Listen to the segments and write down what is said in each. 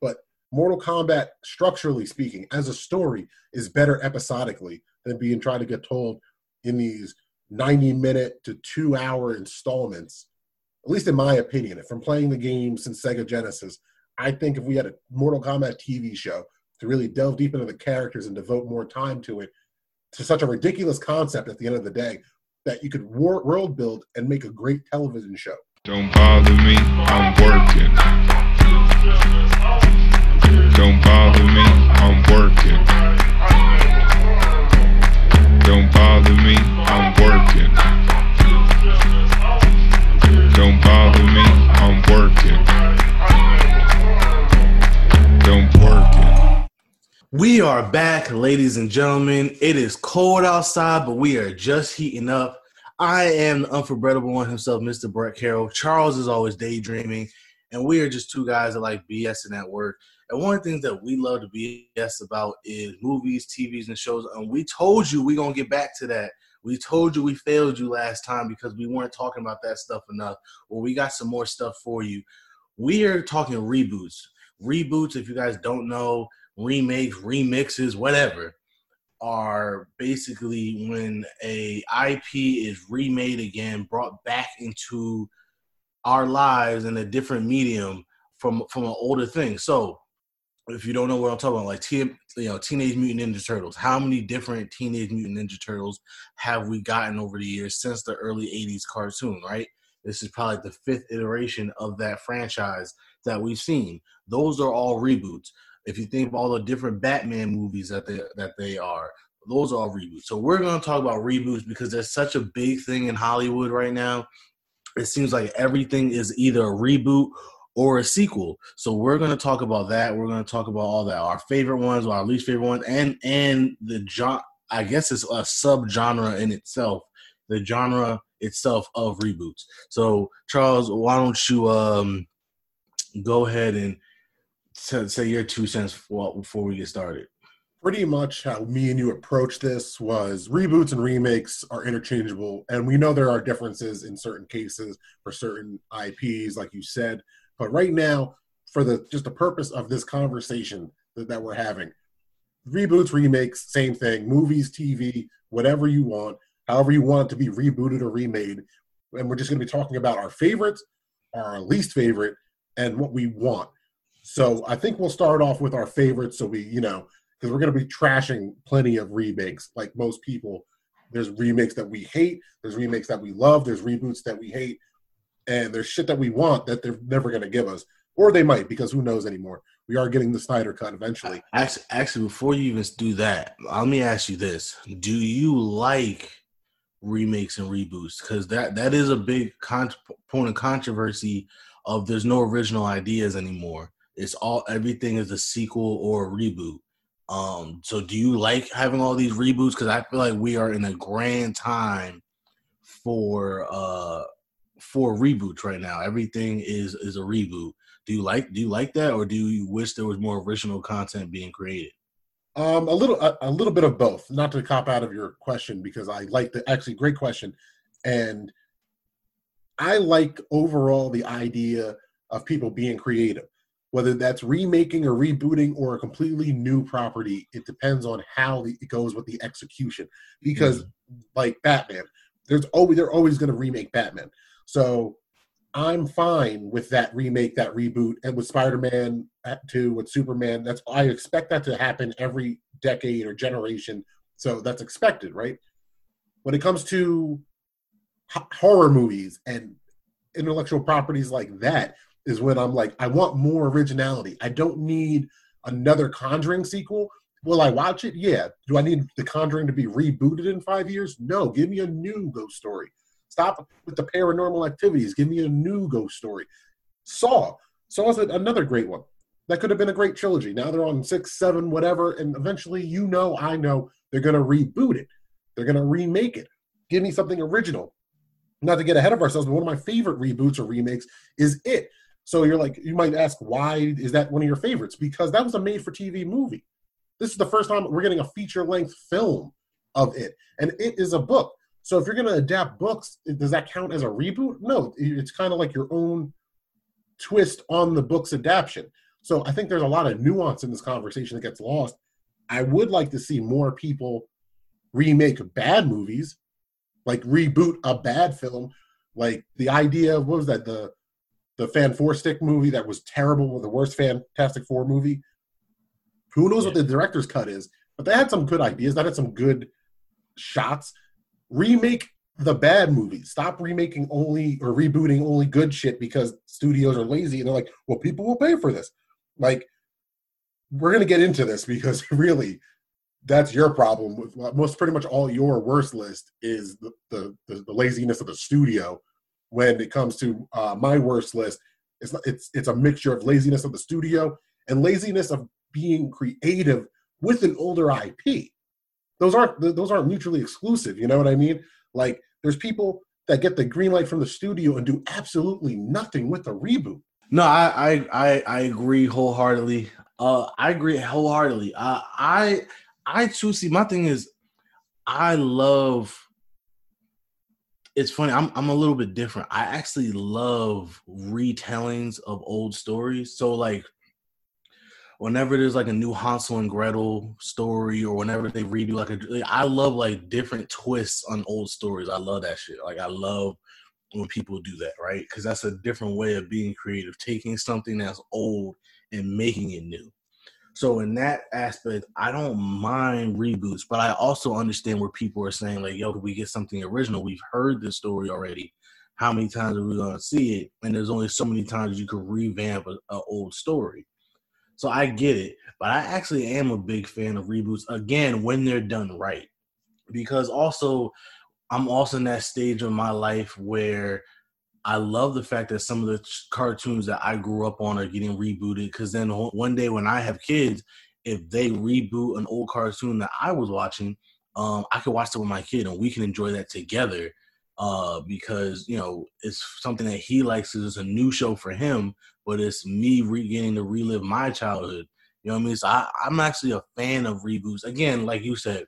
but Mortal Kombat, structurally speaking, as a story, is better episodically than being tried to get told in these 90 minute to two hour installments. At least in my opinion, from playing the game since Sega Genesis, I think if we had a Mortal Kombat TV show to really delve deep into the characters and devote more time to it, to such a ridiculous concept at the end of the day, that you could world build and make a great television show. Don't bother me, I'm working. Don't bother me, I'm working. Don't bother me, I'm working. Don't bother me, I'm working. Don't working. We are back, ladies and gentlemen. It is cold outside, but we are just heating up. I am the unforgettable one himself, Mr. Brett Carroll. Charles is always daydreaming, and we are just two guys that like BSing at work. And one of the things that we love to BS about is movies, TVs, and shows. And we told you we're gonna get back to that. We told you we failed you last time because we weren't talking about that stuff enough. Well, we got some more stuff for you. We are talking reboots. Reboots, if you guys don't know, remakes, remixes, whatever, are basically when a IP is remade again, brought back into our lives in a different medium from from an older thing. So, if you don't know what I'm talking about, like T, you know, Teenage Mutant Ninja Turtles. How many different Teenage Mutant Ninja Turtles have we gotten over the years since the early '80s cartoon? Right. This is probably the fifth iteration of that franchise that we've seen. Those are all reboots. If you think of all the different Batman movies that they that they are, those are all reboots. So we're going to talk about reboots because there's such a big thing in Hollywood right now. It seems like everything is either a reboot or a sequel. So we're going to talk about that. We're going to talk about all that, our favorite ones, our least favorite ones, and and the genre. I guess it's a sub genre in itself. The genre itself of reboots. So Charles, why don't you um go ahead and t- say your two cents for, before we get started? Pretty much how me and you approach this was reboots and remakes are interchangeable, and we know there are differences in certain cases for certain IPs, like you said. But right now, for the just the purpose of this conversation that, that we're having, reboots, remakes, same thing. Movies, TV, whatever you want, however you want it to be rebooted or remade. And we're just going to be talking about our favorites, our least favorite, and what we want. So I think we'll start off with our favorites. So we, you know, because we're going to be trashing plenty of remakes, like most people. There's remakes that we hate. There's remakes that we love. There's reboots that we hate, and there's shit that we want that they're never going to give us, or they might because who knows anymore. We are getting the Snyder cut eventually. Actually, actually, before you even do that, let me ask you this: Do you like remakes and reboots? Because that that is a big con- point of controversy. Of there's no original ideas anymore. It's all everything is a sequel or a reboot. Um, so do you like having all these reboots? Because I feel like we are in a grand time for uh for reboots right now. Everything is is a reboot. Do you like do you like that, or do you wish there was more original content being created? Um, a little, a, a little bit of both. Not to cop out of your question because I like the actually great question, and I like overall the idea of people being creative whether that's remaking or rebooting or a completely new property it depends on how the, it goes with the execution. Because mm-hmm. like batman there's always they're always going to remake batman. So i'm fine with that remake that reboot and with spider-man 2 with superman that's i expect that to happen every decade or generation. So that's expected right? When it comes to h- horror movies and intellectual properties like that is when I'm like, I want more originality. I don't need another Conjuring sequel. Will I watch it? Yeah. Do I need The Conjuring to be rebooted in five years? No. Give me a new ghost story. Stop with the paranormal activities. Give me a new ghost story. Saw. Saw is another great one. That could have been a great trilogy. Now they're on six, seven, whatever, and eventually, you know, I know they're going to reboot it. They're going to remake it. Give me something original. Not to get ahead of ourselves, but one of my favorite reboots or remakes is It. So you're like, you might ask, why is that one of your favorites? Because that was a made for TV movie. This is the first time we're getting a feature length film of it. And it is a book. So if you're going to adapt books, does that count as a reboot? No, it's kind of like your own twist on the book's adaptation. So I think there's a lot of nuance in this conversation that gets lost. I would like to see more people remake bad movies, like reboot a bad film. Like the idea of what was that the the Fan Four Stick movie that was terrible, with the worst Fantastic Four movie. Who knows what the director's cut is? But they had some good ideas. That had some good shots. Remake the bad movies. Stop remaking only or rebooting only good shit because studios are lazy and they're like, well, people will pay for this. Like, we're gonna get into this because really, that's your problem with most pretty much all your worst list is the the, the, the laziness of the studio. When it comes to uh, my worst list, it's it's it's a mixture of laziness of the studio and laziness of being creative with an older IP. Those aren't those aren't mutually exclusive. You know what I mean? Like there's people that get the green light from the studio and do absolutely nothing with the reboot. No, I I I, I agree wholeheartedly. Uh, I agree wholeheartedly. Uh, I I too see. My thing is, I love. It's funny. I'm I'm a little bit different. I actually love retellings of old stories. So like, whenever there's like a new Hansel and Gretel story, or whenever they redo like a, like, I love like different twists on old stories. I love that shit. Like I love when people do that, right? Because that's a different way of being creative, taking something that's old and making it new. So in that aspect, I don't mind reboots, but I also understand where people are saying like, "Yo, could we get something original? We've heard this story already. How many times are we gonna see it? And there's only so many times you could revamp an old story." So I get it, but I actually am a big fan of reboots again when they're done right, because also I'm also in that stage of my life where I love the fact that some of the cartoons that I grew up on are getting rebooted. Because then one day when I have kids, if they reboot an old cartoon that I was watching, um, I can watch it with my kid and we can enjoy that together. Uh, because you know it's something that he likes. It's a new show for him, but it's me getting to relive my childhood. You know what I mean? So I, I'm actually a fan of reboots. Again, like you said,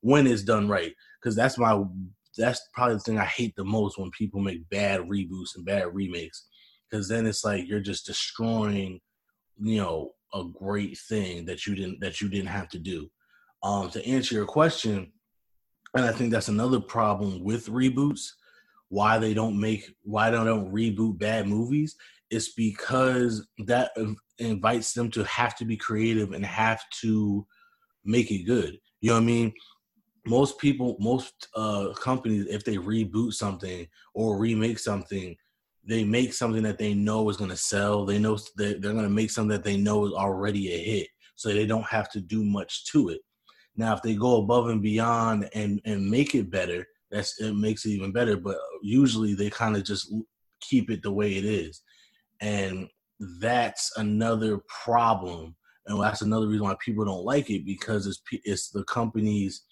when it's done right, because that's my that's probably the thing I hate the most when people make bad reboots and bad remakes, because then it's like you're just destroying, you know, a great thing that you didn't that you didn't have to do. Um, to answer your question, and I think that's another problem with reboots. Why they don't make why they don't reboot bad movies It's because that invites them to have to be creative and have to make it good. You know what I mean? Most people, most uh, companies, if they reboot something or remake something, they make something that they know is going to sell. They know that they're going to make something that they know is already a hit, so they don't have to do much to it. Now, if they go above and beyond and and make it better, that's it makes it even better. But usually, they kind of just keep it the way it is, and that's another problem, and that's another reason why people don't like it because it's it's the companies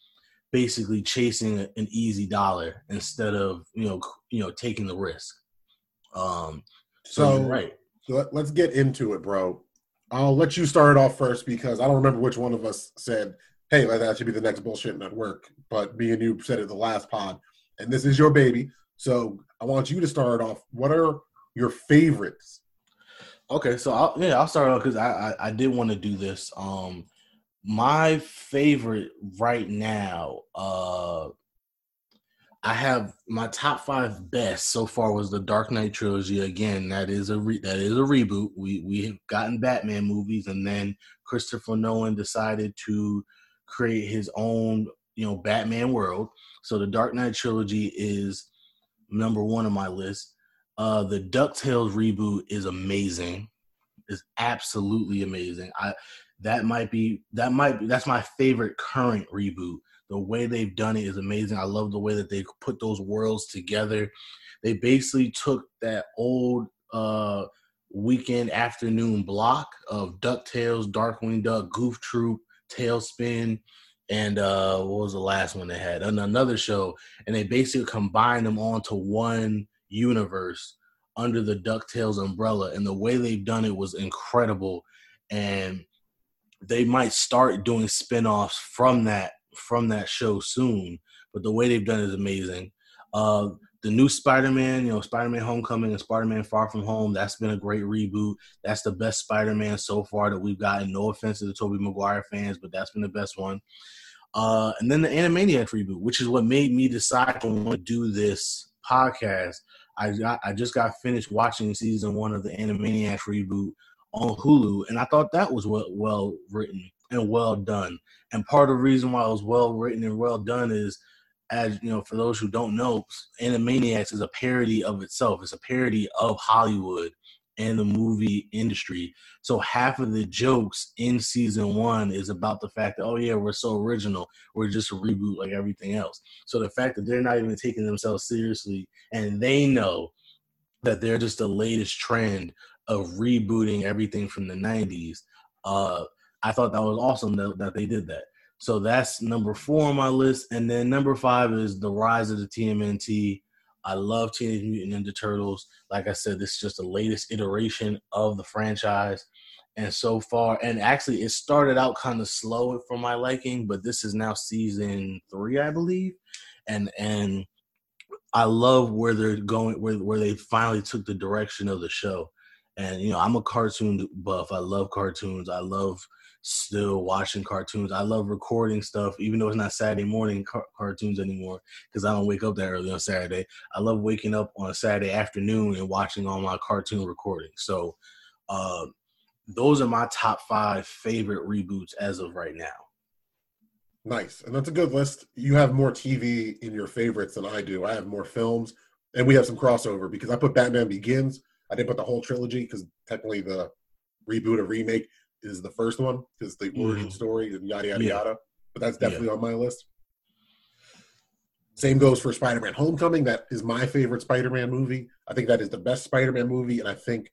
basically chasing an easy dollar instead of you know you know taking the risk. Um, so, so right. So let's get into it, bro. I'll let you start it off first because I don't remember which one of us said, "Hey, that should be the next bullshit network." But me and you said it the last pod, and this is your baby. So I want you to start off. What are your favorites? Okay, so I'll, yeah, I'll start off because I, I I did want to do this. Um, my favorite right now, uh I have my top five best so far was the Dark Knight trilogy. Again, that is a re- that is a reboot. We we have gotten Batman movies, and then Christopher Nolan decided to create his own you know Batman world. So the Dark Knight trilogy is number one on my list. Uh, the DuckTales reboot is amazing. Is absolutely amazing. I that might be that might be that's my favorite current reboot. The way they've done it is amazing. I love the way that they put those worlds together. They basically took that old uh weekend afternoon block of DuckTales, Darkwing Duck, Goof Troop, TaleSpin, and uh what was the last one they had? And another show. And they basically combined them onto one universe under the DuckTales umbrella. And the way they've done it was incredible. And they might start doing spin-offs from that from that show soon but the way they've done is amazing uh the new Spider-Man, you know, Spider-Man Homecoming and Spider-Man Far From Home, that's been a great reboot. That's the best Spider-Man so far that we've gotten. No offense to the Tobey Maguire fans, but that's been the best one. Uh, and then the Animaniacs reboot, which is what made me decide to want to do this podcast. I got, I just got finished watching season one of the Animaniacs reboot on Hulu, and I thought that was well, well written and well done. And part of the reason why it was well written and well done is – as you know, for those who don't know, Animaniacs is a parody of itself. It's a parody of Hollywood and the movie industry. So half of the jokes in season one is about the fact that, oh yeah, we're so original. We're just a reboot like everything else. So the fact that they're not even taking themselves seriously and they know that they're just the latest trend of rebooting everything from the 90s. Uh, I thought that was awesome that, that they did that. So that's number four on my list. And then number five is The Rise of the TMNT. I love Teenage Mutant Ninja Turtles. Like I said, this is just the latest iteration of the franchise. And so far, and actually, it started out kind of slow for my liking, but this is now season three, I believe. And and I love where they're going, where where they finally took the direction of the show. And you know, I'm a cartoon buff. I love cartoons. I love still watching cartoons. I love recording stuff, even though it's not Saturday morning car- cartoons anymore because I don't wake up that early on Saturday. I love waking up on a Saturday afternoon and watching all my cartoon recordings. So, uh, those are my top five favorite reboots as of right now. Nice, and that's a good list. You have more TV in your favorites than I do. I have more films, and we have some crossover because I put Batman Begins. I didn't put the whole trilogy because technically the reboot or remake is the first one because the origin mm. story and yada yada yeah. yada. But that's definitely yeah. on my list. Same goes for Spider-Man: Homecoming. That is my favorite Spider-Man movie. I think that is the best Spider-Man movie, and I think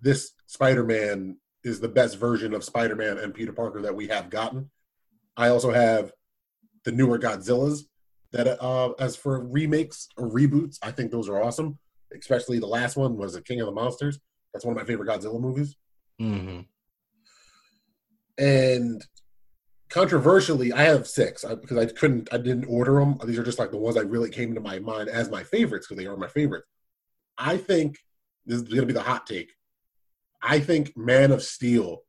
this Spider-Man is the best version of Spider-Man and Peter Parker that we have gotten. I also have the newer Godzillas that, uh, as for remakes or reboots, I think those are awesome. Especially the last one was the King of the Monsters. That's one of my favorite Godzilla movies. Mm-hmm. And controversially, I have six because I couldn't, I didn't order them. These are just like the ones that really came to my mind as my favorites because they are my favorites. I think this is going to be the hot take. I think Man of Steel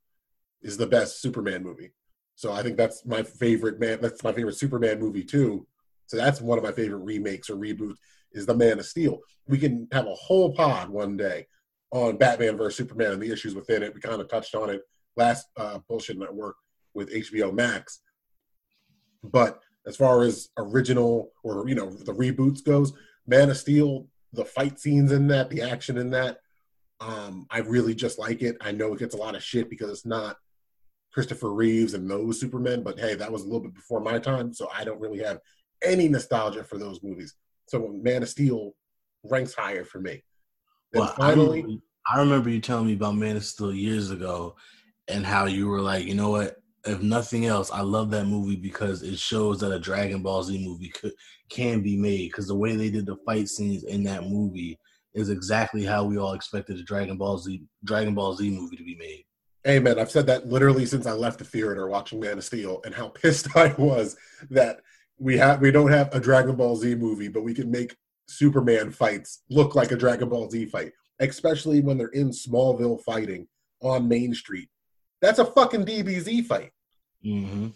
is the best Superman movie. So I think that's my favorite man. That's my favorite Superman movie too. So that's one of my favorite remakes or reboots is the Man of Steel. We can have a whole pod one day on Batman versus Superman and the issues within it. We kind of touched on it last uh, bullshit network with HBO Max. But as far as original or you know the reboots goes, Man of Steel, the fight scenes in that, the action in that, um, I really just like it. I know it gets a lot of shit because it's not Christopher Reeves and those Supermen, but hey, that was a little bit before my time, so I don't really have any nostalgia for those movies. So Man of Steel ranks higher for me. Then well, finally, I remember, I remember you telling me about Man of Steel years ago, and how you were like, you know what? If nothing else, I love that movie because it shows that a Dragon Ball Z movie could can be made. Because the way they did the fight scenes in that movie is exactly how we all expected a Dragon Ball Z Dragon Ball Z movie to be made. Hey man, I've said that literally since I left the theater watching Man of Steel, and how pissed I was that we have we don't have a Dragon Ball Z movie, but we can make Superman fights look like a Dragon Ball Z fight, especially when they're in Smallville fighting on Main Street that's a fucking DBZ fight. Mm-hmm.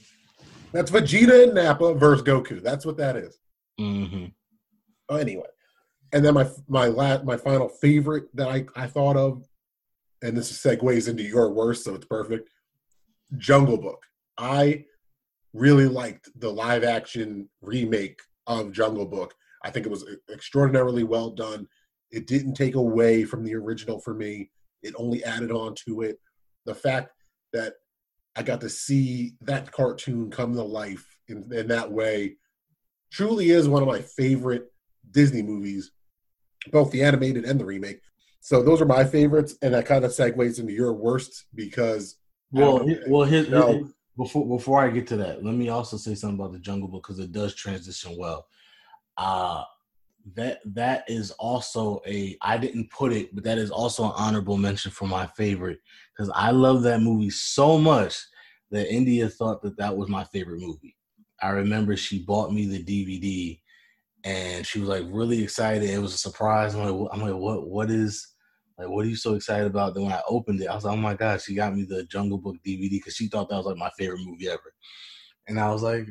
That's Vegeta and Nappa versus Goku. That's what that is. Mm-hmm. Oh, anyway, and then my my last my final favorite that I I thought of, and this segues into your worst, so it's perfect. Jungle Book. I really liked the live action remake of Jungle Book. I think it was uh, extraordinarily well done. It didn't take away from the original for me. It only added on to it. The fact that I got to see that cartoon come to life in, in that way truly is one of my favorite Disney movies, both the animated and the remake. So those are my favorites, and that kind of segues into your worst because well, well, his, his, before before I get to that, let me also say something about the Jungle Book because it does transition well. Uh that that is also a I didn't put it, but that is also an honorable mention for my favorite because I love that movie so much that India thought that that was my favorite movie. I remember she bought me the DVD, and she was like really excited. It was a surprise. I'm like, I'm like, what? What is? Like, what are you so excited about? Then when I opened it, I was like, oh my gosh, she got me the Jungle Book DVD because she thought that was like my favorite movie ever. And I was like,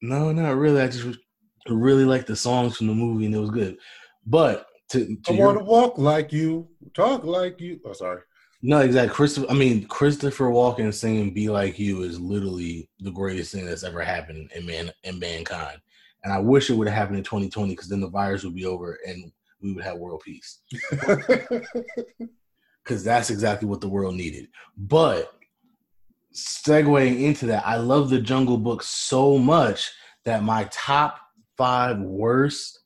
no, not really. I just really like the songs from the movie and it was good. But to, to I want to walk like you, talk like you. Oh, sorry. no, exactly. Christopher, I mean, Christopher Walken singing "Be Like You" is literally the greatest thing that's ever happened in man in mankind. And I wish it would have happened in 2020 because then the virus would be over and we would have world peace. because that's exactly what the world needed. But segueing into that, I love the Jungle Book so much that my top five worst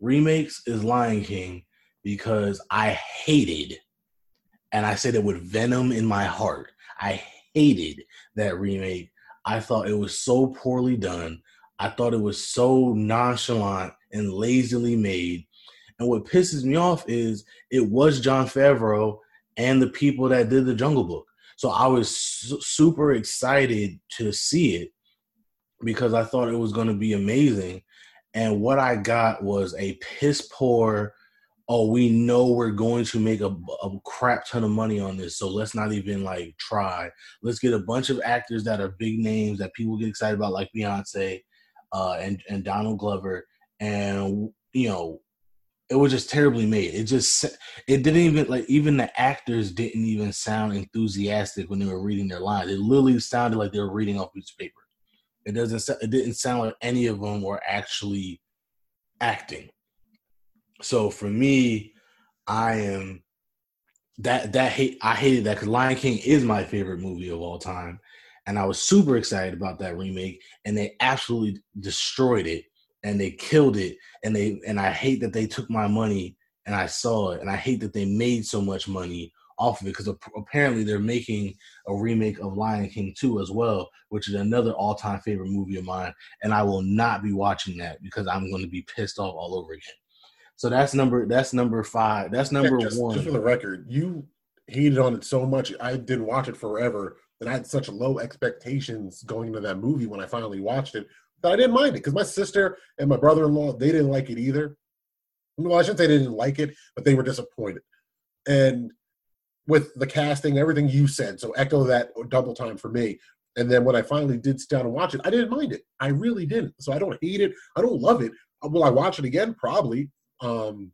remakes is Lion King because I hated, and I said it with venom in my heart. I hated that remake. I thought it was so poorly done. I thought it was so nonchalant and lazily made. And what pisses me off is it was Jon Favreau and the people that did the Jungle Book. So I was su- super excited to see it because I thought it was going to be amazing. And what I got was a piss poor, oh, we know we're going to make a, a crap ton of money on this. So let's not even like try. Let's get a bunch of actors that are big names that people get excited about, like Beyonce uh, and, and Donald Glover. And, you know, it was just terribly made. It just it didn't even like even the actors didn't even sound enthusiastic when they were reading their lines. It literally sounded like they were reading off piece of paper. It doesn't. It didn't sound like any of them were actually acting. So for me, I am that that hate. I hated that because Lion King is my favorite movie of all time, and I was super excited about that remake, and they absolutely destroyed it and they killed it and they and I hate that they took my money and I saw it and I hate that they made so much money off of it because apparently they're making a remake of Lion King 2 as well, which is another all-time favorite movie of mine and I will not be watching that because I'm going to be pissed off all over again. So that's number that's number 5. That's number just, 1. Just for the record, you hated on it so much. I didn't watch it forever, and I had such low expectations going into that movie when I finally watched it that I didn't mind it because my sister and my brother-in-law they didn't like it either. Well, I shouldn't say they didn't like it, but they were disappointed. And with the casting, everything you said, so echo that double time for me. And then when I finally did sit down and watch it, I didn't mind it. I really didn't. So I don't hate it. I don't love it. Will I watch it again? Probably. Um,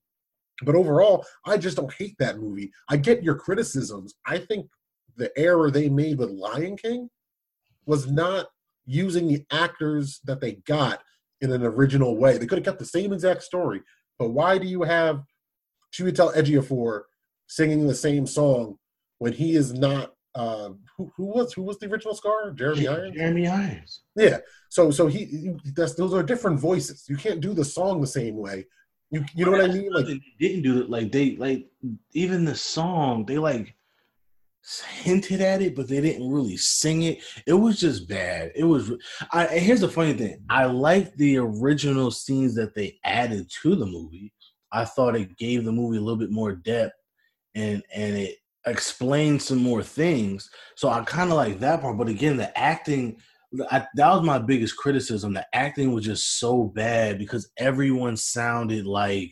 but overall, I just don't hate that movie. I get your criticisms. I think the error they made with Lion King was not using the actors that they got in an original way. They could have kept the same exact story, but why do you have Chiwetel Ejiofor singing the same song when he is not? Uh, who, who was who was the original Scar? Jeremy Irons. Jeremy Irons. Yeah. So so he that's those are different voices. You can't do the song the same way. You you know what I mean? Like they didn't do it like they like even the song they like hinted at it, but they didn't really sing it. It was just bad. It was. I, and here's the funny thing: I liked the original scenes that they added to the movie. I thought it gave the movie a little bit more depth, and and it explained some more things. So I kind of like that part. But again, the acting. I, that was my biggest criticism. The acting was just so bad because everyone sounded like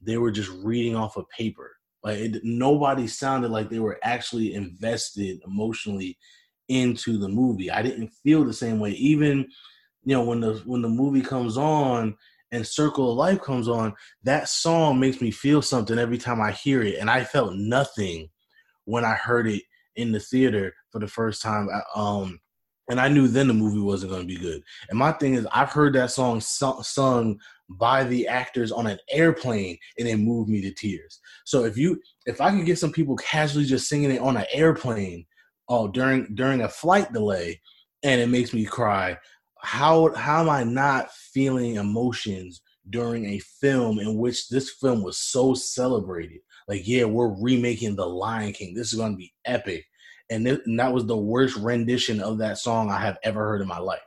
they were just reading off a paper. Like it, nobody sounded like they were actually invested emotionally into the movie. I didn't feel the same way. Even you know when the when the movie comes on and Circle of Life comes on, that song makes me feel something every time I hear it, and I felt nothing when I heard it in the theater for the first time. Um, and I knew then the movie wasn't going to be good. And my thing is, I've heard that song su- sung by the actors on an airplane, and it moved me to tears. So if you, if I could get some people casually just singing it on an airplane, oh, during during a flight delay, and it makes me cry, how how am I not feeling emotions during a film in which this film was so celebrated? Like, yeah, we're remaking The Lion King. This is going to be epic and, th- and that was the worst rendition of that song I have ever heard in my life.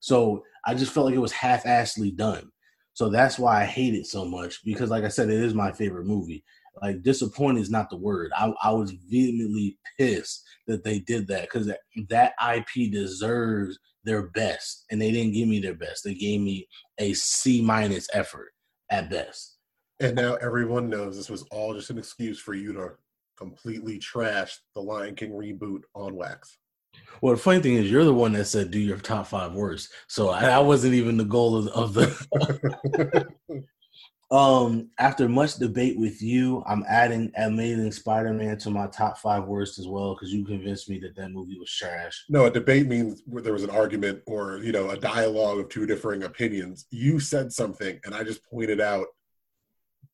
So I just felt like it was half-assedly done. So that's why I hate it so much because, like I said, it is my favorite movie. Like disappointed is not the word. I, I was vehemently pissed that they did that because that, that IP deserves their best, and they didn't give me their best. They gave me a C minus effort at best. And now everyone knows this was all just an excuse for you to completely trash the Lion King reboot on wax. Well, the funny thing is, you're the one that said do your top five worst. So I, wasn't even the goal of, of the. um, after much debate with you, I'm adding Amazing Spider-Man to my top five worst as well because you convinced me that that movie was trash. no, a debate means where there was an argument or you know a dialogue of two differing opinions. You said something, and I just pointed out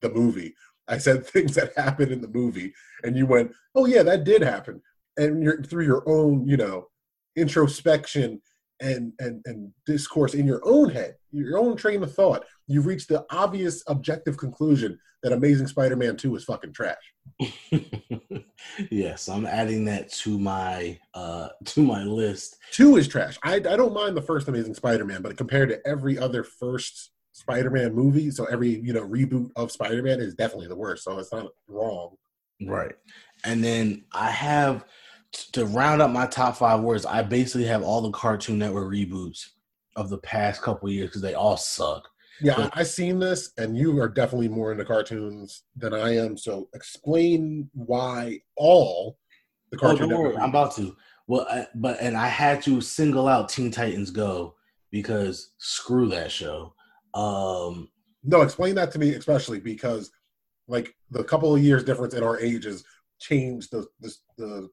the movie. I said things that happened in the movie, and you went, "Oh yeah, that did happen." And you're through your own, you know, introspection and and and discourse in your own head, your own train of thought, you've reached the obvious objective conclusion that Amazing Spider-Man Two is fucking trash. yes, I'm adding that to my uh to my list. Two is trash. I I don't mind the first Amazing Spider-Man, but compared to every other first Spider-Man movie, so every you know reboot of Spider-Man is definitely the worst. So it's not wrong. Right. And then I have to round up my top five words, I basically have all the Cartoon Network reboots of the past couple years because they all suck. Yeah, I, I seen this, and you are definitely more into cartoons than I am. So explain why all the Oh, Cartoon worry, Network. I'm about to. Well, I, but and I had to single out Teen Titans Go because screw that show. Um, No, explain that to me, especially because like the couple of years difference in our ages changed the the the,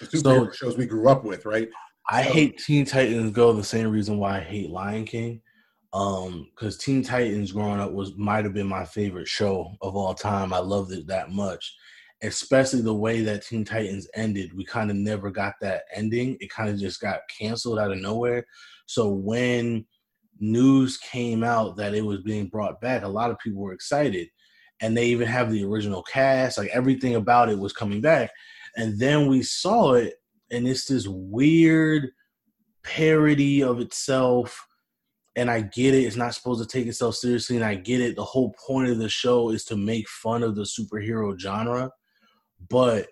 the superhero shows we grew up with, right? I So- hate Teen Titans Go the same reason why I hate Lion King. Um, because Teen Titans growing up was might have been my favorite show of all time. I loved it that much. Especially the way that Teen Titans ended. We kind of never got that ending. It kind of just got canceled out of nowhere. So when news came out that it was being brought back, a lot of people were excited. And they even have the original cast, like everything about it was coming back. And then we saw it and it's this weird parody of itself. And i get it it's not supposed to take itself seriously and i get it. The whole point of the show is to make fun of the superhero genre but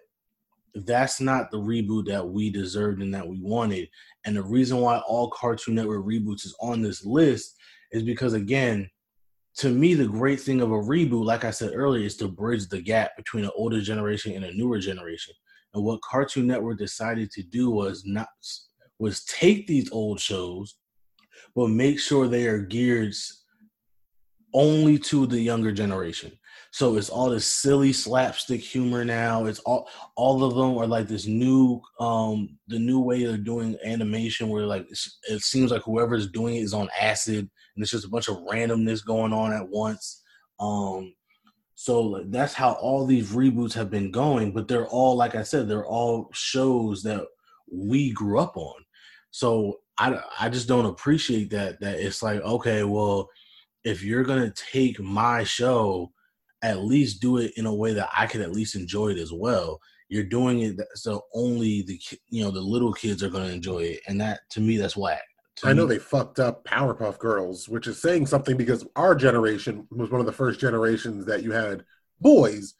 that's not the reboot that we deserved and that we wanted. And the reason why all cartoon network reboots is on this list is because again to me the great thing of a reboot like i said earlier is to bridge the gap between an older generation and a newer generation and what Cartoon Network decided to do was not was take these old shows, but make sure they are geared only to the younger generation. So it's all this silly slapstick humor now. It's all all of them are like this new um the new way of doing animation where like it seems like whoever's doing it is on acid and it's just a bunch of randomness going on at once. Um so that's how all these reboots have been going, but they're all like I said, they're all shows that we grew up on. So I I just don't appreciate that that it's like okay, well, if you're to take my show, at least do it in a way that I can at least enjoy it as well. You're doing it so only the you know the little kids are to enjoy it, and that to me that's whack. I know they fucked up Powerpuff Girls, which is saying something because our generation was one of the first generations that you had boys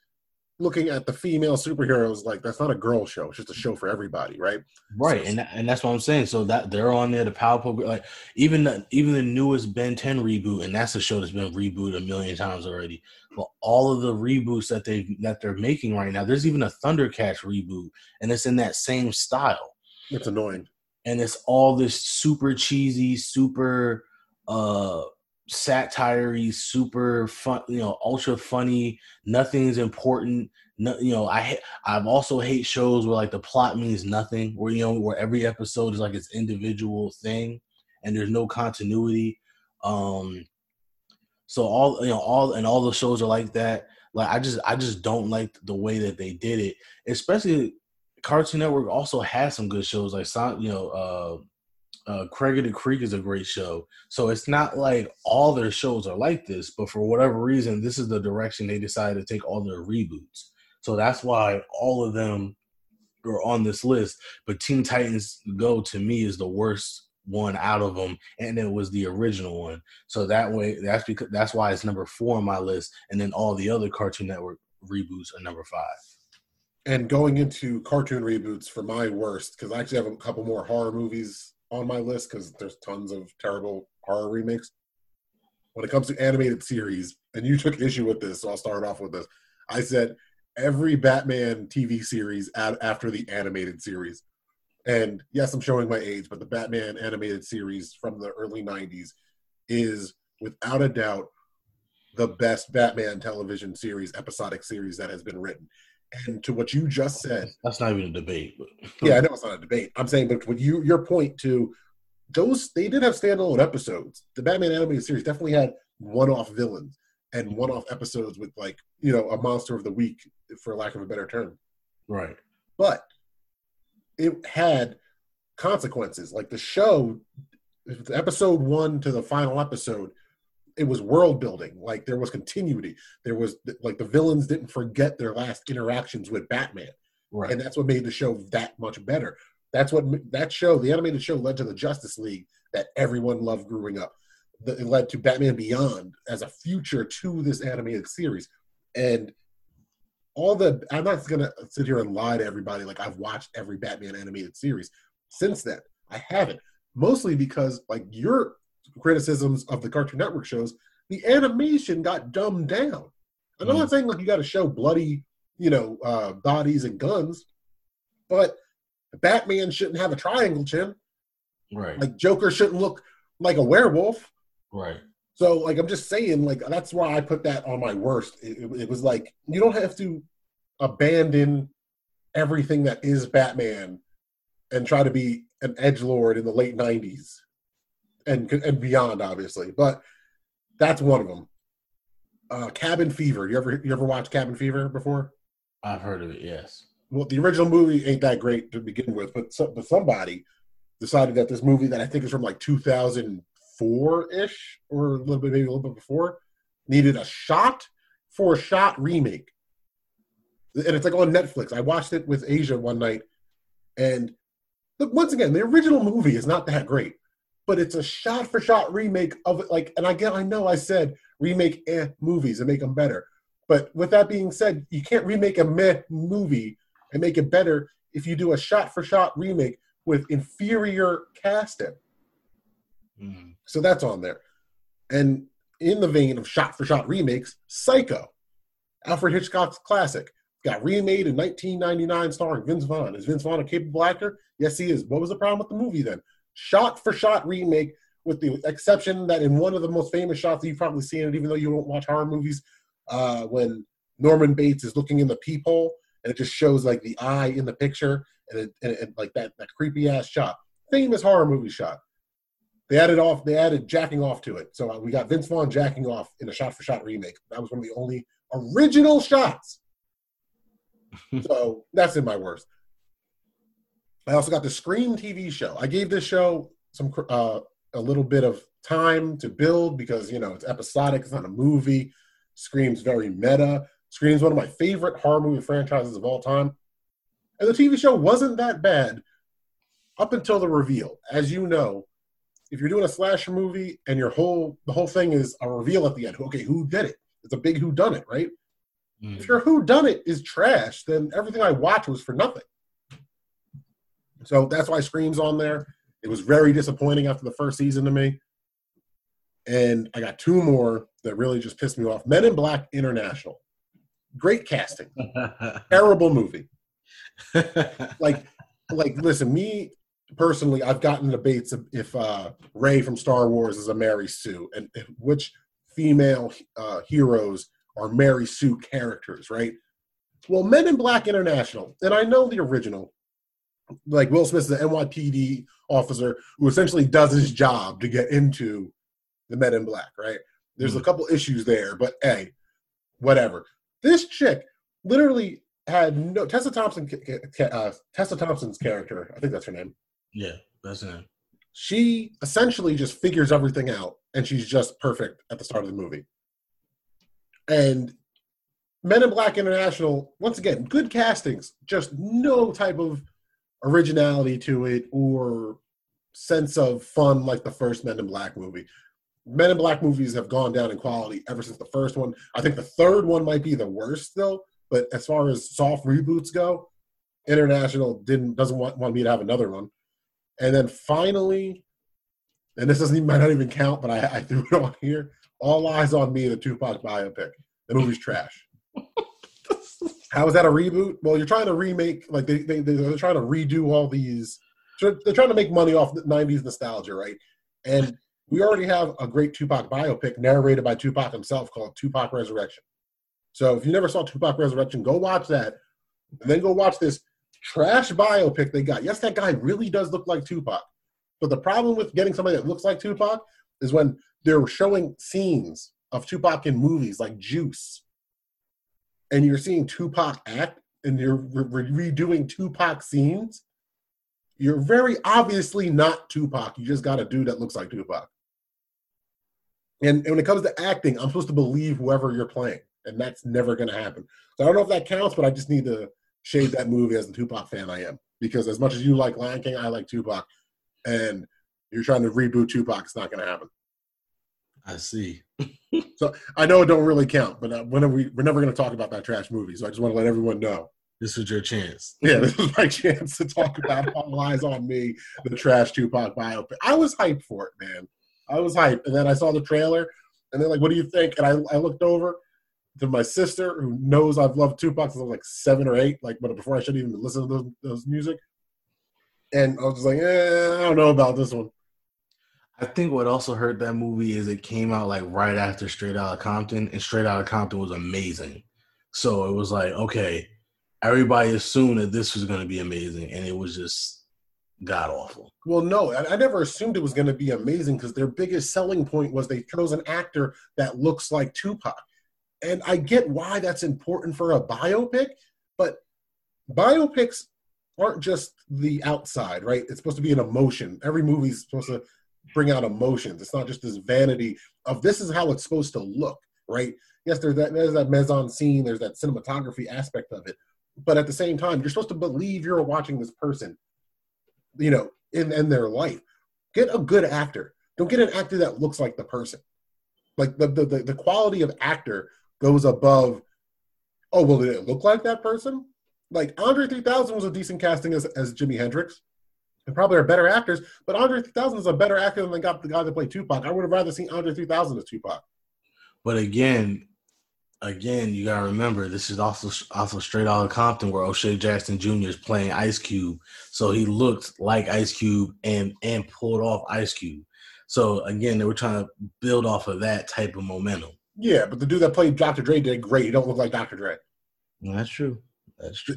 looking at the female superheroes like that's not a girl show; it's just a show for everybody, right? Right, and and that's what I'm saying. So that they're on there, the Powerpuff, like even the, even the newest Ben 10 reboot, and that's a show that's been rebooted a million times already. But all of the reboots that they that they're making right now, there's even a Thundercats reboot, and it's in that same style, It's annoying. And it's all this super cheesy, super uh satire super fun, you know, ultra funny. Nothing's important. No, you know, I I've also hate shows where like the plot means nothing, where you know where every episode is like its individual thing, and there's no continuity. Um, so all you know, all and all the shows are like that. Like I just I just don't like the way that they did it, especially Cartoon Network also has some good shows like you know uh uh Craig of the Creek is a great show. So it's not like all their shows are like this, but for whatever reason, this is the direction they decided to take all their reboots. So that's why all of them are on this list. But Teen Titans Go to me is the worst one out of them, and it was the original one. So that way, that's because that's why it's number four on my list, and then all the other Cartoon Network reboots are number five. And going into cartoon reboots for my worst, because I actually have a couple more horror movies on my list because there's tons of terrible horror remakes. When it comes to animated series, and you took issue with this, so I'll start off with this. I said every Batman TV series ad- after the animated series. And yes, I'm showing my age, but the Batman animated series from the early 90s is without a doubt the best Batman television series, episodic series that has been written. And to what you just said, That's not even a debate. But yeah, I know it's not a debate. I'm saying, but you, your point to those, they did have standalone episodes. The Batman animated series definitely had one-off villains and mm-hmm. one-off episodes with like you know a monster of the week, for lack of a better term. right. But it had consequences. Like the show, episode one to the final episode, it was world building. Like there was continuity. There was like the villains didn't forget their last interactions with Batman Right. and that's what made the show that much better. That's what that show, the animated show, led to the Justice League that everyone loved growing up. The- It led to Batman Beyond as a future to this animated series, and all the. I'm not gonna sit here and lie to everybody like I've watched every Batman animated series since then. I haven't, mostly because like your criticisms of the Cartoon Network shows, the animation got dumbed down. And I'm not saying like you got to show bloody you know, uh, bodies and guns. But Batman shouldn't have a triangle chin. right. Like Joker shouldn't look like a werewolf. right. So, like, I'm just saying, like, that's why I put that on my worst. It, it- it was like you don't have to abandon everything that is Batman and try to be an edge lord in the late '90s and and beyond, obviously. But that's one of them. Uh, Cabin Fever. You ever you ever watched Cabin Fever before? I've heard of it. Yes. well, the original movie ain't that great to begin with, but so, but somebody decided that this movie that I think is from like 2004 ish or a little bit maybe a little bit before needed a shot for a shot remake, and it's like on Netflix. I watched it with Asia one night, and look once again, the original movie is not that great, but it's a shot for shot remake of it. Like, and again, I know I said remake eh, movies and make them better. But with that being said, you can't remake a meh movie and make it better if you do a shot for shot remake with inferior casting. Mhm. So that's on there. And in the vein of shot for shot remakes, Psycho, Alfred Hitchcock's classic, got remade in 1999 starring Vince Vaughn. Is Vince Vaughn a capable actor? Yes, he is. What was the problem with the movie then? Shot for shot remake, with the exception that in one of the most famous shots that you've probably seen it, even though you don't watch horror movies, uh, when Norman Bates is looking in the peephole and it just shows like the eye in the picture and, it, and, and like that, that creepy ass shot. Famous horror movie shot. They added off. They added jacking off to it. So uh, we got Vince Vaughn jacking off in a shot-for-shot remake. That was one of the only original shots. so that's in my worst. I also got the Scream TV show. I gave this show some uh, a little bit of time to build because you know it's episodic. It's not a movie. Scream's very meta. Scream's one of my favorite horror movie franchises of all time. And the TV show wasn't that bad up until the reveal. As you know, if you're doing a slasher movie and your whole the whole thing is a reveal at the end, okay, who did it? It's a big who done it, right? Mhm. If your who done it is trash, then everything I watch was for nothing. So that's why Scream's on there. It was very disappointing after the first season to me. And I got two more that really just pissed me off. Men in Black International. Great casting. Terrible movie. Like, like listen, me personally, I've gotten debates of if uh Rey from Star Wars is a Mary Sue and which female uh, heroes are Mary Sue characters, right? Well, Men in Black International, and I know the original, like Will Smith is an NYPD officer who essentially does his job to get into the Men in Black, right? There's a couple issues there, but hey, whatever. This chick literally had no Tessa Thompson, uh, Tessa Thompson's character. I think that's her name. yeah, that's him. She essentially just figures everything out, and she's just perfect at the start of the movie. And Men in Black International, once again, good castings, just no type of originality to it or sense of fun like the first Men in Black movie. Men in Black movies have gone down in quality ever since the first one. I think the third one might be the worst, though. But as far as soft reboots go, International didn't doesn't want, want me to have another one. And then finally, and this doesn't even might not even count, but I, I threw it on here. All Eyez on Me, the Tupac biopic. The movie's trash. How is that a reboot? Well, you're trying to remake, like they, they they're trying to redo all these. They're trying to make money off the '90s nostalgia, right? And we already have a great Tupac biopic narrated by Tupac himself called Tupac Resurrection. So if you never saw Tupac Resurrection, go watch that, and then go watch this trash biopic they got. Yes, that guy really does look like Tupac. But the problem with getting somebody that looks like Tupac is when they're showing scenes of Tupac in movies like Juice, and you're seeing Tupac act, and you're re- re- redoing Tupac scenes. You're very obviously not Tupac. You just got a dude that looks like Tupac. And, and when it comes to acting, I'm supposed to believe whoever you're playing, and that's never going to happen. So I don't know if that counts, but I just need to shade that movie as the Tupac fan I am. Because as much as you like Lion King, I like Tupac, and you're trying to reboot Tupac, it's not going to happen. I see. So I know it don't really count, but uh, when are we, we're never going to talk about that trash movie. So I just want to let everyone know. This was your chance. Yeah, this is my chance to talk about All Lies on Me, the trash Tupac biopic. I was hyped for it, man. I was hyped, and then I saw the trailer, and they're like, "What do you think?" And I, I looked over to my sister, who knows I've loved Tupac since I was like seven or eight, like but before I should even listen to those, those music. And I was just like, eh, I don't know about this one. I think what also hurt that movie is it came out like right after Straight Outta Compton, and Straight Outta Compton was amazing. So it was like, okay, everybody assumed that this was going to be amazing, and it was just god awful. Well, no, I, I never assumed it was going to be amazing because their biggest selling point was they chose an actor that looks like Tupac. And I get why that's important for a biopic, but biopics aren't just the outside, right? It's supposed to be an emotion. Every movie's supposed to bring out emotions. It's not just this vanity of this is how it's supposed to look, right? Yes, there's that there's that mise en scene, there's that cinematography aspect of it. But at the same time, you're supposed to believe you're watching this person, you know, in, in their life. Get a good actor. Don't get an actor that looks like the person. Like the the, the, the quality of actor goes above, oh, well, did it look like that person? Like Andre 3000 was a decent casting as, as Jimi Hendrix. They probably are better actors, but Andre 3000 is a better actor than the guy, the guy that played Tupac. I would have rather seen Andre 3000 as Tupac. But again, again, you gotta remember this is also also straight out of Compton, where O'Shea Jackson Jr. is playing Ice Cube, so he looked like Ice Cube and and pulled off Ice Cube. So again, they were trying to build off of that type of momentum. Yeah, but the dude that played Dr. Dre did great. He don't look like Dr. Dre that's true.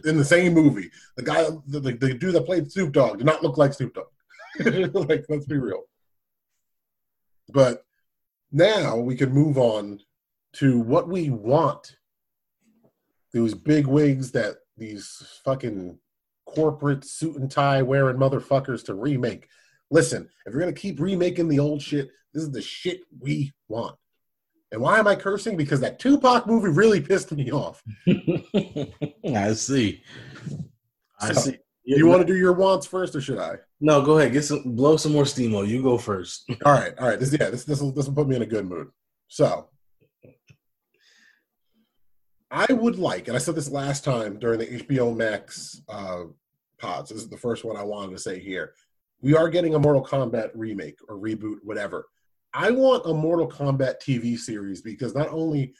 In the same movie. The guy, the, the, the dude that played Snoop Dogg did not look like Snoop Dogg. Mm-hmm. like, let's be real. But now we can move on to what we want. Those big wigs that these fucking corporate suit and tie wearing motherfuckers to remake. Listen, if you're gonna keep remaking the old shit, this is the shit we want. And why am I cursing? Because that Tupac movie really pissed me off. I see. I So, see. You want to do your wants first, or should I? No, go ahead. Get some blow some more steam. You go first. All right, all right. This yeah, this this will this will put me in a good mood. So I would like, and I said this last time during the HBO Max uh, pods. This is the first one I wanted to say here. We are getting a Mortal Kombat remake or reboot, whatever. I want a Mortal Kombat TV series because not only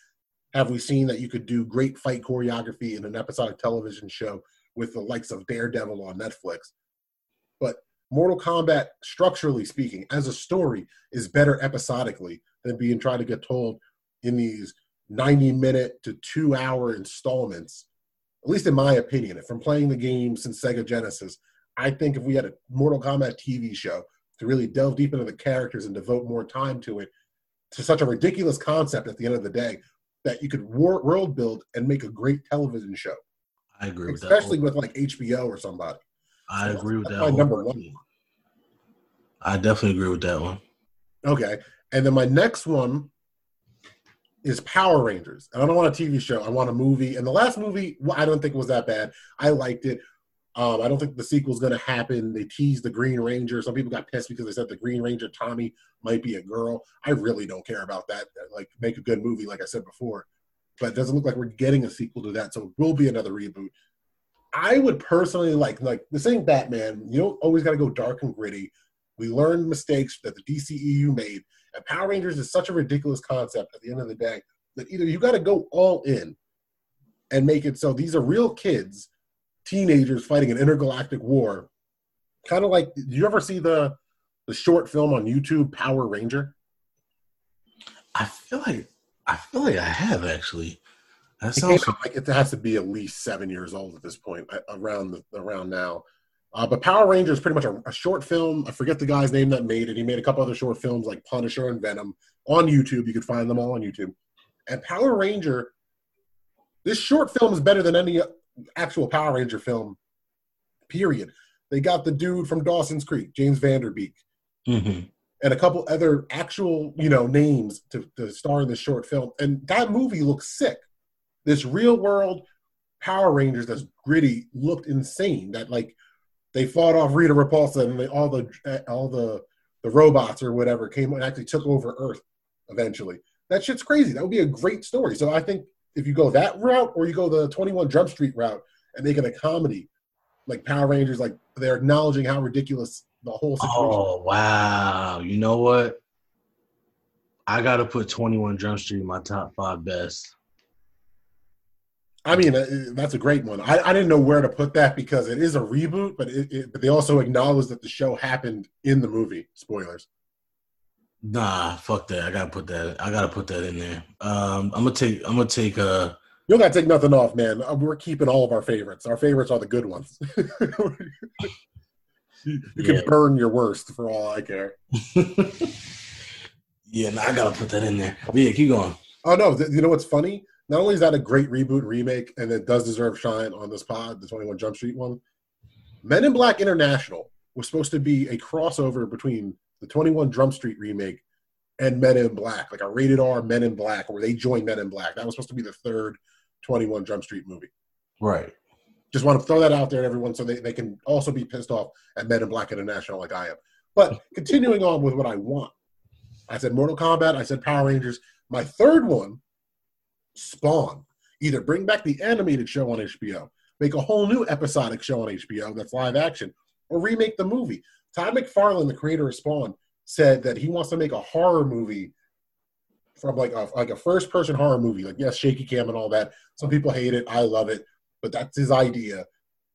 have we seen that you could do great fight choreography in an episodic television show with the likes of Daredevil on Netflix, but Mortal Kombat, structurally speaking, as a story, is better episodically than being tried to get told in these 90 minute to two hour installments. At least in my opinion, from playing the game since Sega Genesis, I think if we had a Mortal Kombat TV show to really delve deep into the characters and devote more time to it, to such a ridiculous concept at the end of the day, that you could war- world build and make a great television show, I agree with especially that. with like HBO or somebody. I so agree with that. my number wholeheartedly. I definitely agree with that one. Okay. And then my next one is Power Rangers. And I don't want a TV show. I want a movie. And the last movie, well, I don't think was that bad. I liked it. Um, I don't think the sequel's going to happen. They teased the Green Ranger. Some people got pissed because they said the Green Ranger Tommy might be a girl. I really don't care about that. Like, make a good movie, like I said before. but it doesn't look like we're getting a sequel to that. So it will be another reboot. I would personally like like the same Batman. You don't always got to go dark and gritty. We learned mistakes that the DCEU made, and Power Rangers is such a ridiculous concept. At the end of the day, that either you got to go all in and make it so these are real kids, teenagers fighting an intergalactic war, kind of like. Did you ever see the the short film on YouTube, Power Ranger? I feel like I feel like I have actually. That It sounds out like it has to be at least seven years old at this point, around the, around now. Uh, but Power Ranger is pretty much a, a short film. I forget the guy's name that made it. He made a couple other short films like Punisher and Venom on YouTube. You could find them all on YouTube. And Power Ranger, this short film is better than any actual Power Ranger film. Period. They got the dude from Dawson's Creek, James Van Der Beek, Mhm. and a couple other actual you know names to, to star in this short film and that movie looks sick this real world power rangers that's gritty looked insane that like they fought off rita repulsa and they, all the all the the robots or whatever came and actually took over earth eventually that shit's crazy that would be a great story so i think if you go that route or you go the 21 jump street route and make it a comedy like power rangers like they're acknowledging how ridiculous the whole situation Oh wow! You know what? I gotta put Twenty One Jump Street in my top five best. I mean, uh, that's a great one. I, I didn't know where to put that because it is a reboot, but it, it, but they also acknowledge that the show happened in the movie. Spoilers. Nah, fuck that. I gotta put that. I gotta put that in there. Um, I'm gonna take. I'm gonna take. Uh, You don't got to take nothing off, man. Uh, We're keeping all of our favorites. Our favorites are the good ones. you can Yeah. burn your worst for all I care. yeah, nah, I gotta put that in there. But yeah, keep going. Oh no! th- You know what's funny? Not only is that a great reboot remake, and it does deserve shine on this pod, the Twenty One Jump Street one. Men in Black International was supposed to be a crossover between the Twenty One Jump Street remake and Men in Black, like a rated R Men in Black, where they join Men in Black. That was supposed to be the third Twenty One Jump Street movie. Right. Just want to throw that out there, everyone, so they, they can also be pissed off at Men in Black International like I am. But continuing on with what I want, I said Mortal Kombat, I said Power Rangers. My third one, Spawn. Either bring back the animated show on HBO, make a whole new episodic show on HBO that's live action, or remake the movie. Todd McFarlane, the creator of Spawn, said that he wants to make a horror movie from like a like a first person horror movie. Like yes, shaky cam and all that. Some people hate it. I love it, but that's his idea.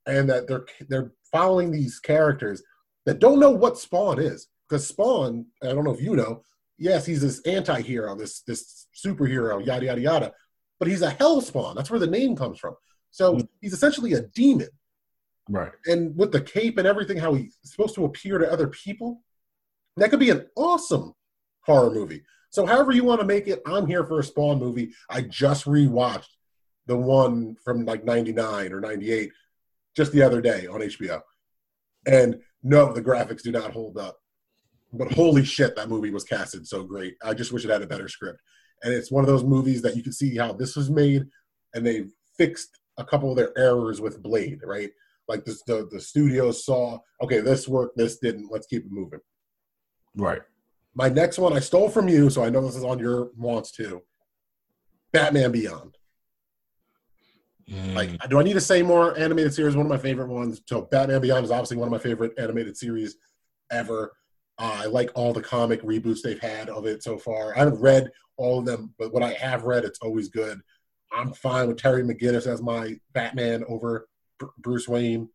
And that they're they're following these characters that don't know what Spawn is. Because Spawn, I don't know if you know, yes, he's this anti-hero, this this superhero, yada yada yada. But he's a hell spawn. That's where the name comes from. So hmm. he's essentially a demon. Right. And with the cape and everything, how he's supposed to appear to other people, that could be an awesome horror movie. So however you want to make it, I'm here for a Spawn movie. I just rewatched the one from like 99 or 98 just the other day on HBO. And no, the graphics do not hold up. But holy shit, that movie was casted so great. I just wish it had a better script. And it's one of those movies that you can see how this was made, and they fixed a couple of their errors with Blade, right? Like this, the the studio saw, okay, this worked, this didn't. Let's keep it moving. Right. My next one I stole from you, so I know this is on your wants too. Batman Beyond. Mm, Like, do I need to say more? Animated series, one of my favorite ones. So, Batman Beyond is obviously one of my favorite animated series ever. Uh, I like all the comic reboots they've had of it so far. I haven't read all of them, but what I have read, it's always good. I'm fine with Terry McGinnis as my Batman over Bruce Wayne.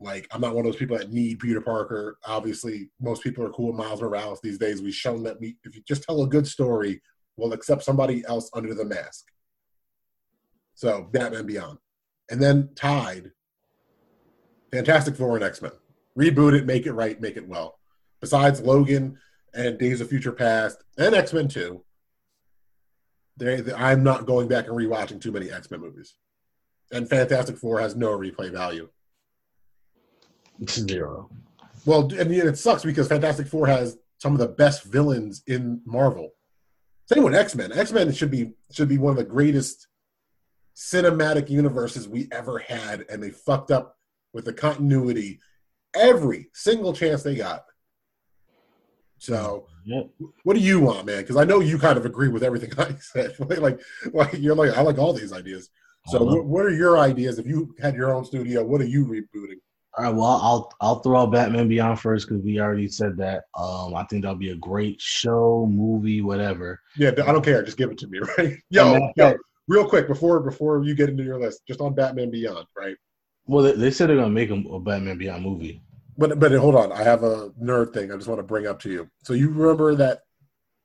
Like, I'm not one of those people that need Peter Parker. Obviously, most people are cool with Miles Morales these days. We've shown that we, if you just tell a good story, we'll accept somebody else under the mask. So Batman Beyond, and then tied. Fantastic Four and X Men. Reboot it, make it right, make it well. Besides Logan and Days of Future Past and X Men Two, they, they- I'm not going back and rewatching too many X Men movies. And Fantastic Four has no replay value. Zero. Well, and it sucks because Fantastic Four has some of the best villains in Marvel. Same with X Men. X Men should be should be one of the greatest cinematic universes we ever had, and they fucked up with the continuity every single chance they got. So, Yep. what do you want, man? Because I know you kind of agree with everything I said. like, like, you're like, I like all these ideas. So, what, what are your ideas? If you had your own studio, what are you rebooting? All right, well, I'll I'll throw out Batman Beyond first because we already said that. Um, I think that'll be a great show, movie, whatever. Yeah, I don't care. Just give it to me, right? Yo, yo, real quick before before you get into your list, just on Batman Beyond, right? Well, they, they said they're gonna make a, a Batman Beyond movie. But but hold on, I have a nerd thing I just want to bring up to you. So you remember that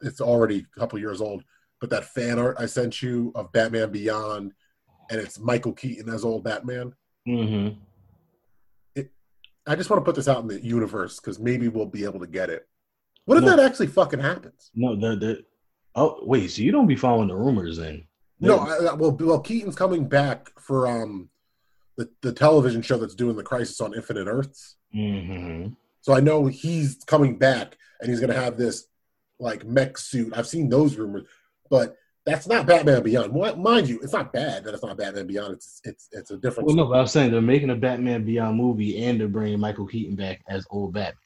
it's already a couple years old, but that fan art I sent you of Batman Beyond, and it's Michael Keaton as old Batman. Mm-hmm. I just want to put this out in the universe because maybe we'll be able to get it. What if No. that actually fucking happens? No, the the oh wait, so you don't be following the rumors then? No, I, I- well, well, Keaton's coming back for um the the television show that's doing the Crisis on Infinite Earths. Mm-hmm. So I know he's coming back and he's gonna have this like mech suit. I've seen those rumors, but that's not Batman Beyond. Mind you, it's not bad that it's not Batman Beyond. It's it's it's a different. Well, no, but I was saying they're making a Batman Beyond movie and they're bringing Michael Keaton back as old Batman.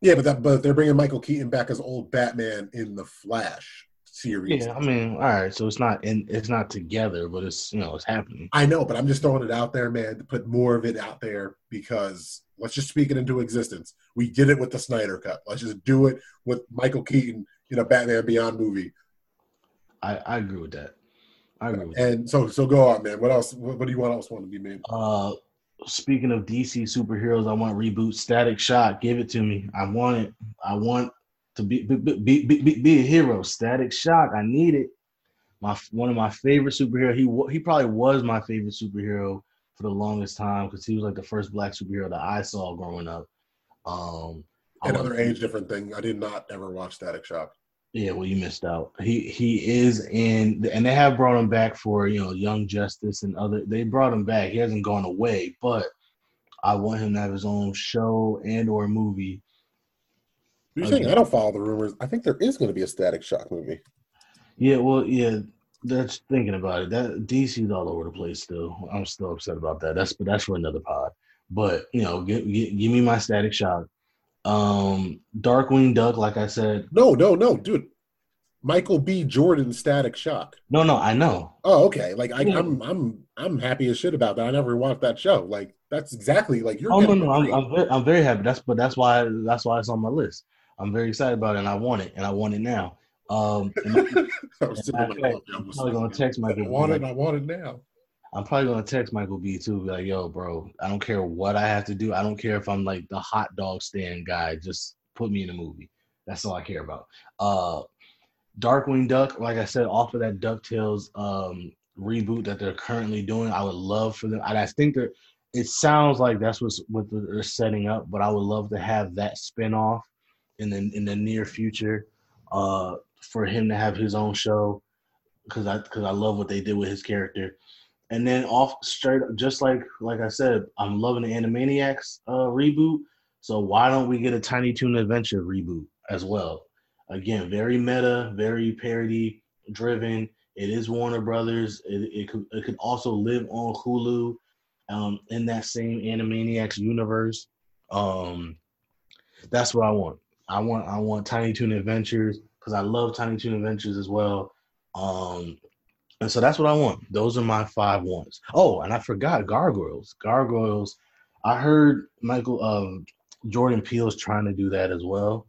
Yeah, but that but they're bringing Michael Keaton back as old Batman in the Flash series. Yeah, I mean, all right, so it's not in, it's not together, but it's you know it's happening. I know, but I'm just throwing it out there, man, to put more of it out there because let's just speak it into existence. We did it with the Snyder Cut. Let's just do it with Michael Keaton in a Batman Beyond movie. I, I agree with that. I agree with that. And so, so go on, man. What else? What, what do you want else want to be made? Uh, speaking of DC superheroes, I want reboot Static Shock. Give it to me. I want it. I want to be be, be, be, be, a hero. Static Shock. I need it. My one of my favorite superhero. He he probably was my favorite superhero for the longest time because he was like the first black superhero that I saw growing up. Um, Another age different thing. I did not ever watch Static Shock. Yeah, well, you missed out. He he is in, and they have brought him back for you know Young Justice and other. They brought him back. He hasn't gone away, but I want him to have his own show and or movie. You're saying I don't follow the rumors. I think there is going to be a Static Shock movie. Yeah, well, yeah. That's thinking about it. That DC's all over the place still. I'm still upset about that. That's but that's for another pod. But you know, give, give, give me my Static Shock. Um, Darkwing Duck, like I said. No, no, no, dude. Michael B. Jordan Static Shock. No, no, I know. Oh, okay. Like I, Yeah. I'm, I'm, I'm happy as shit about that. I never watched that show. Like that's exactly like you're. Oh no, no, I'm. I'm very, I'm very happy. That's but that's why that's why it's on my list. I'm very excited about it, and I want it, and I want it now. Um, I- I was sitting matter in of my fact, coffee, I I'm probably gonna text text I want it. I want it now. I'm probably gonna text Michael B too. Be like, yo, bro, I don't care what I have to do. I don't care if I'm like the hot dog stand guy. Just put me in a movie. That's all I care about. Uh, Darkwing Duck, like I said, off of that DuckTales um, reboot that they're currently doing, I would love for them. I think that it sounds like that's what's what they're setting up. But I would love to have that spinoff in the in the near future uh, for him to have his own show because I because I love what they did with his character. And then off straight just like like I said, I'm loving the Animaniacs uh, reboot. So why don't we get a Tiny Toon Adventure reboot as well? Again, very meta, very parody driven. It is Warner Brothers. It, it could it could also live on Hulu, um, in that same Animaniacs universe. Um, that's what I want. I want I want Tiny Toon Adventures because I love Tiny Toon Adventures as well. Um, and so that's what I want. Those are my five ones. Oh, and I forgot Gargoyles. Gargoyles. I heard Michael uh, Jordan Peele's trying to do that as well,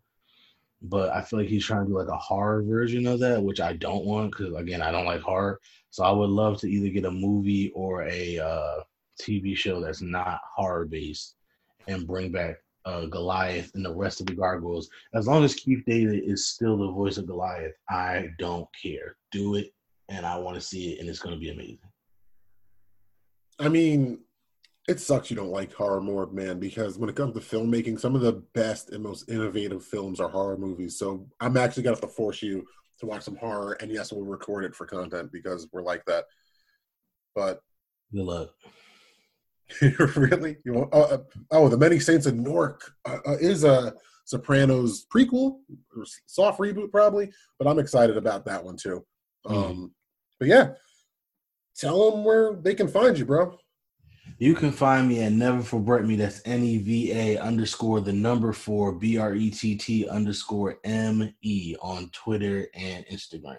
but I feel like he's trying to do like a horror version of that, which I don't want because again I don't like horror. So I would love to either get a movie or a uh, TV show that's not horror based and bring back uh, Goliath and the rest of the gargoyles. As long as Keith David is still the voice of Goliath, I don't care. Do it, and I want to see it, and it's going to be amazing. I mean, it sucks you don't like horror more, man, because when it comes to filmmaking, some of the best and most innovative films are horror movies. So I'm actually gonna have to force you to watch some horror, and yes, we'll record it for content because we're like that. But Good luck. really, you want, uh, uh, oh, the Many Saints of Newark uh, uh, is a Sopranos prequel, or soft reboot probably, but I'm excited about that one too. Um, But yeah, tell them where they can find you, bro. You can find me at Never For Brett Me. That's N E V A underscore the number four B R E T T underscore M E on Twitter and Instagram.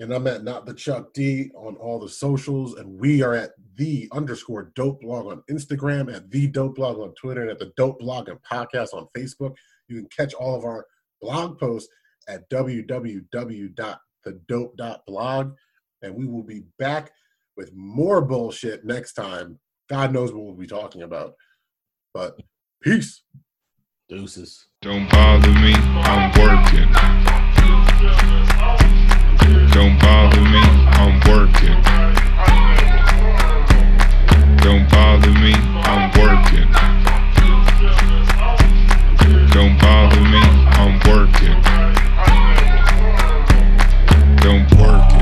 And I'm at not the Chuck D on all the socials, and we are at the underscore dope blog on Instagram, at the dope blog on Twitter, and at the dope blog and podcast on Facebook. You can catch all of our blog posts at www.thedope.blog, and we will be back with more bullshit next time. God knows what we'll be talking about. But peace. Deuces. Don't bother me, I'm working. Don't bother me, I'm working. Don't bother me, I'm working. Don't bother me, I'm working. Don't work.